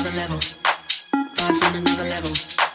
another level. Vibe from another level.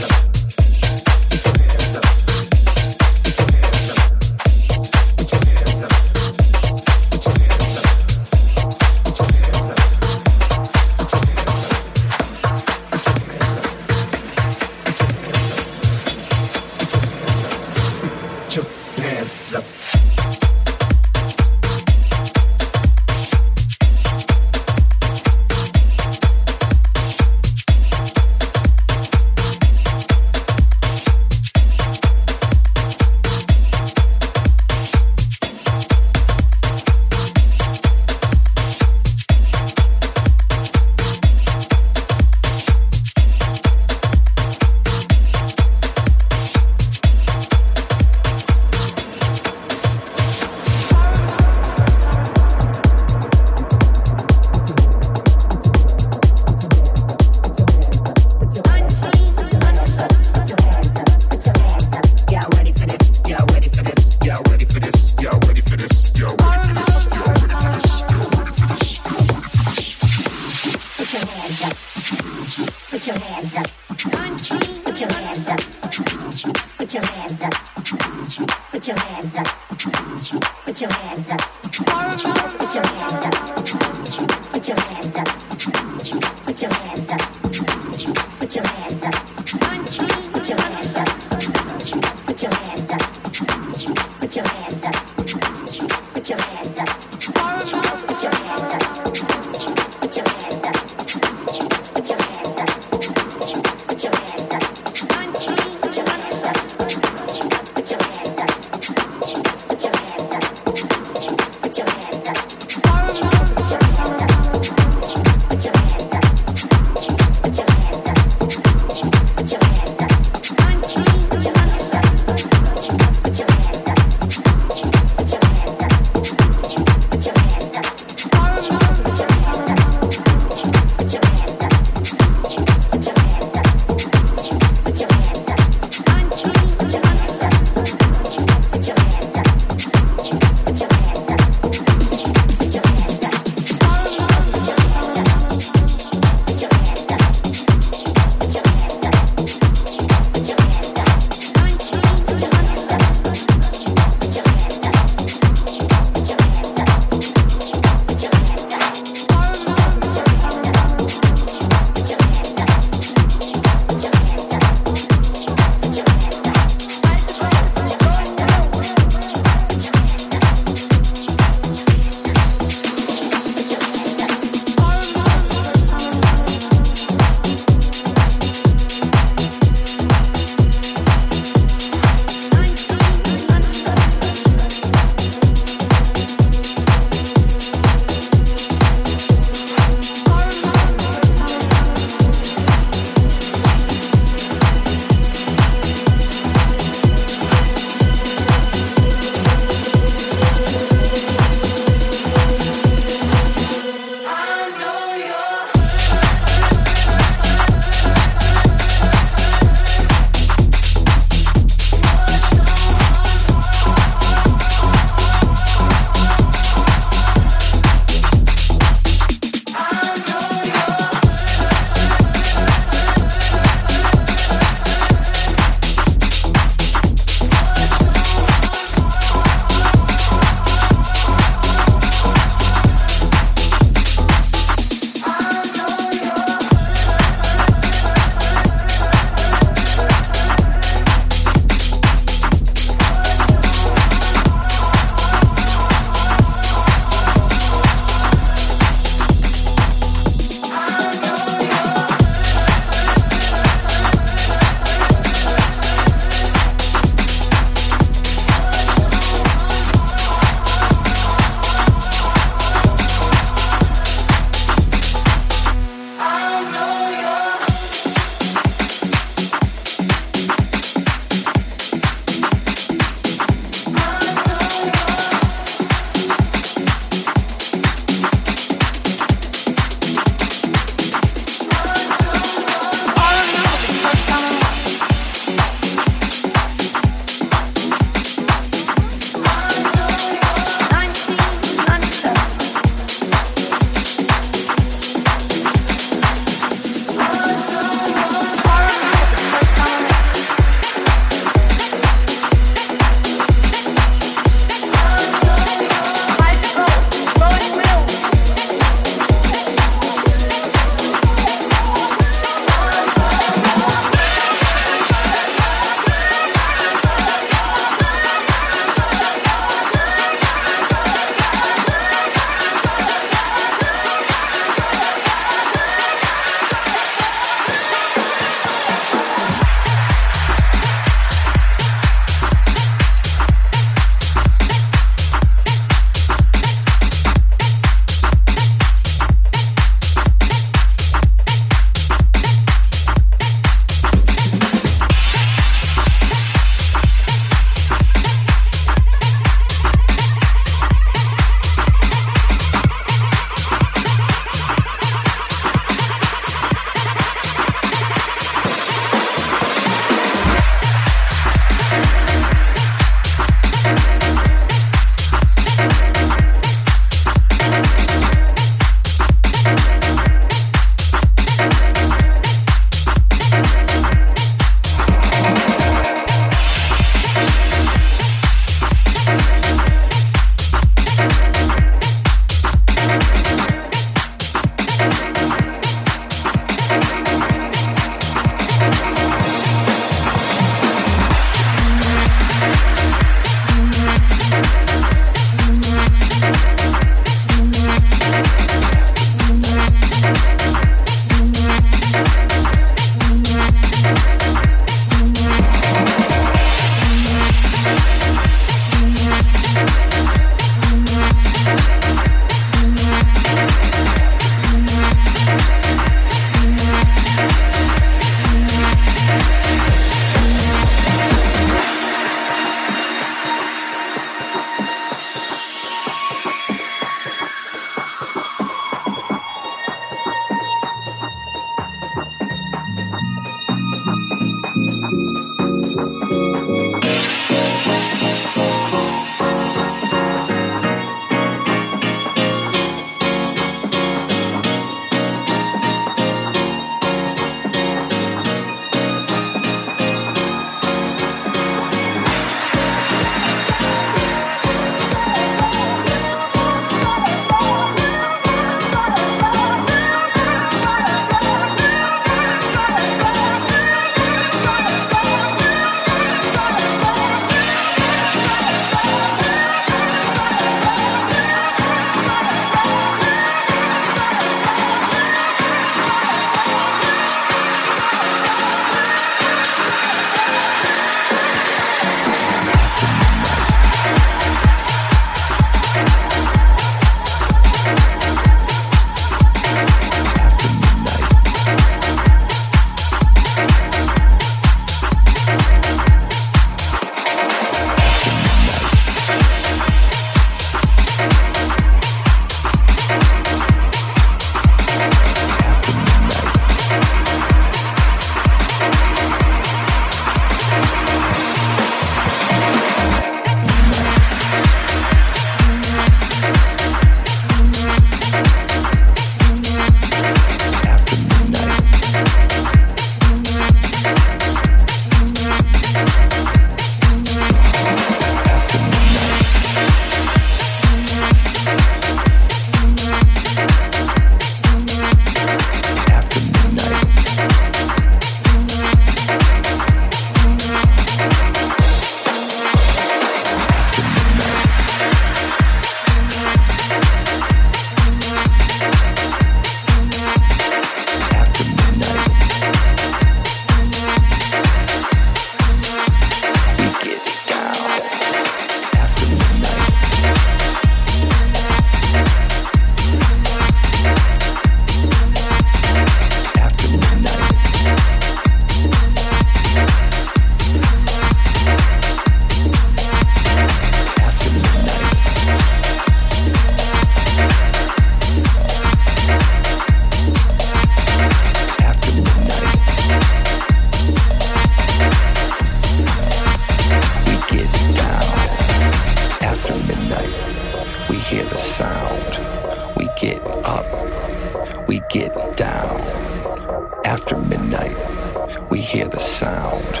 We hear the sound.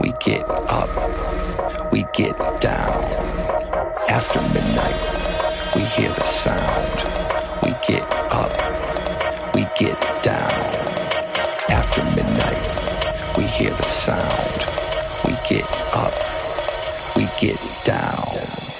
We get up, we get down. After midnight, we hear the sound. We get up, we get down. After midnight, we hear the sound. We get up, we get down.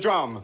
Drum.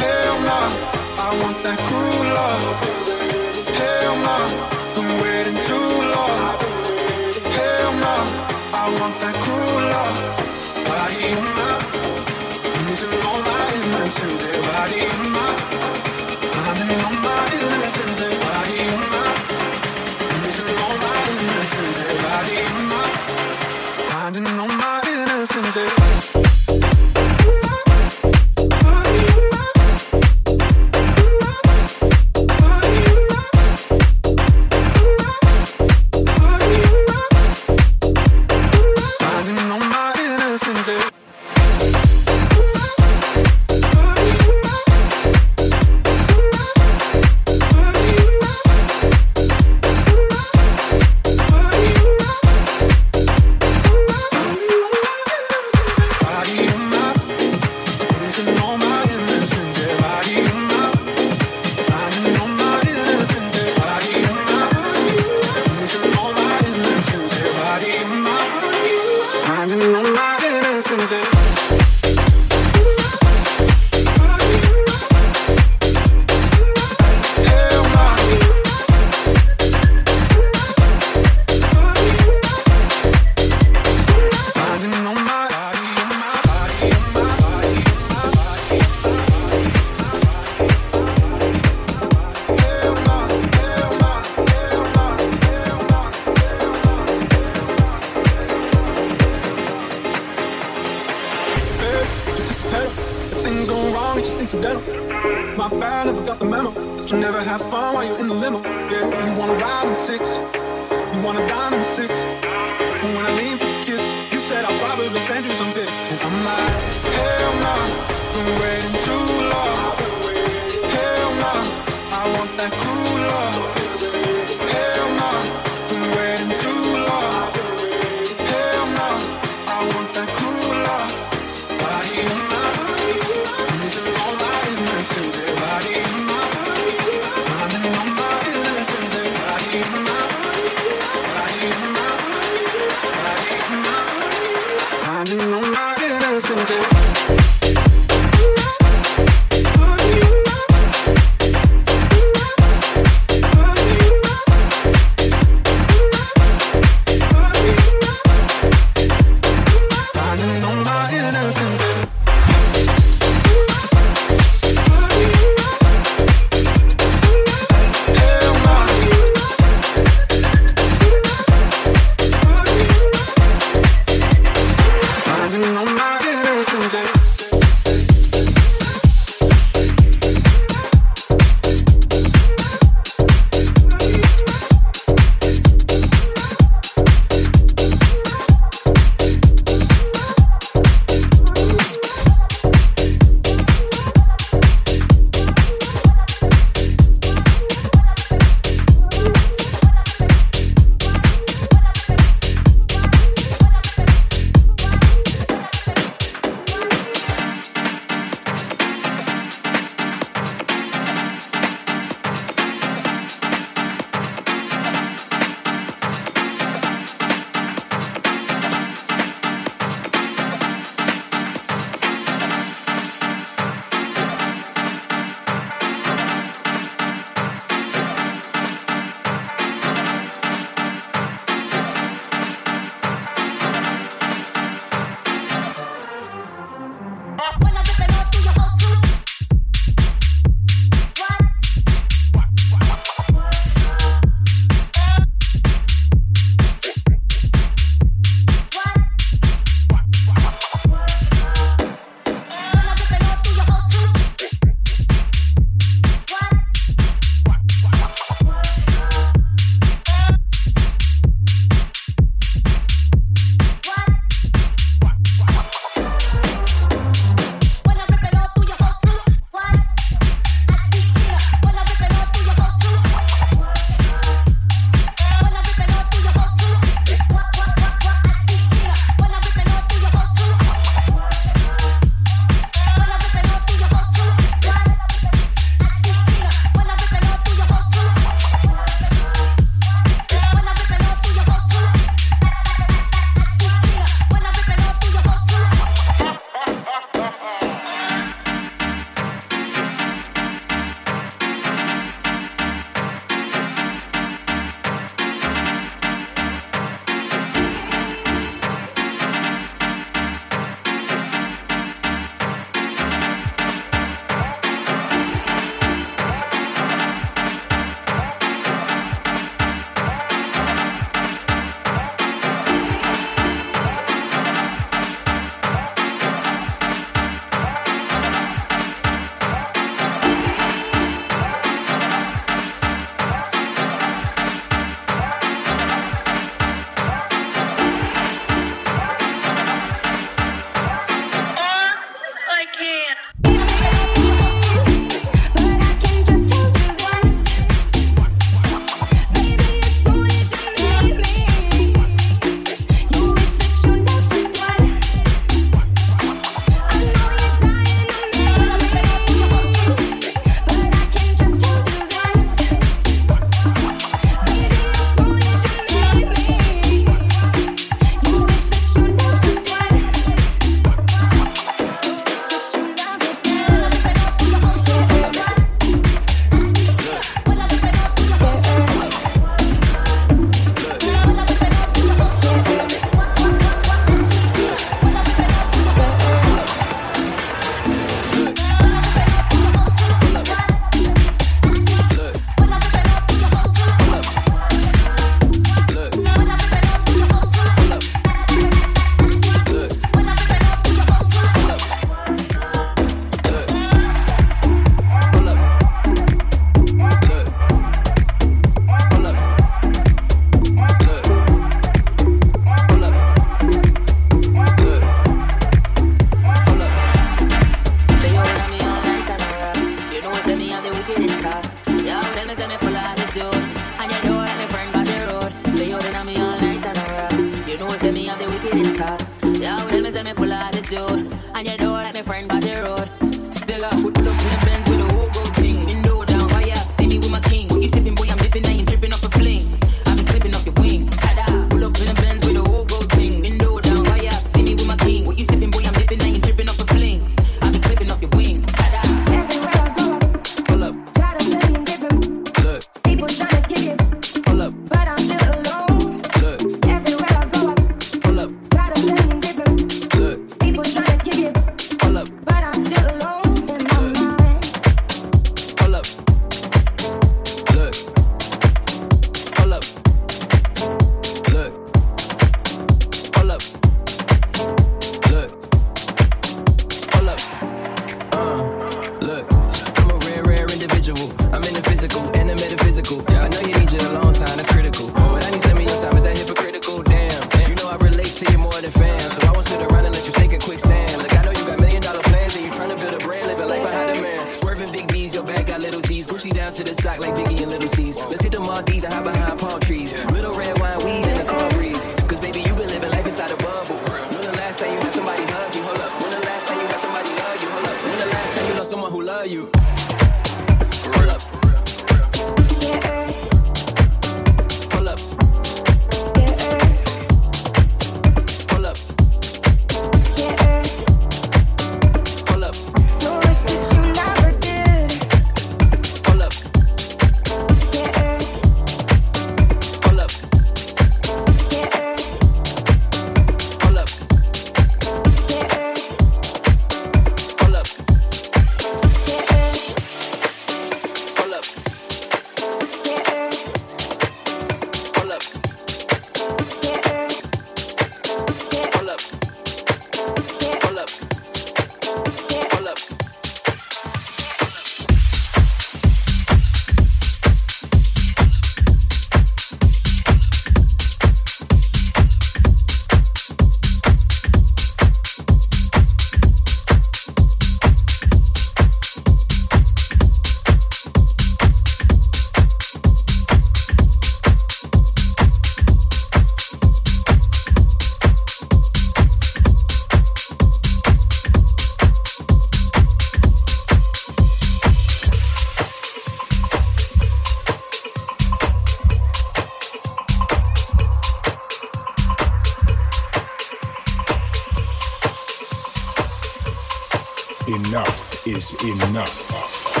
enough is enough.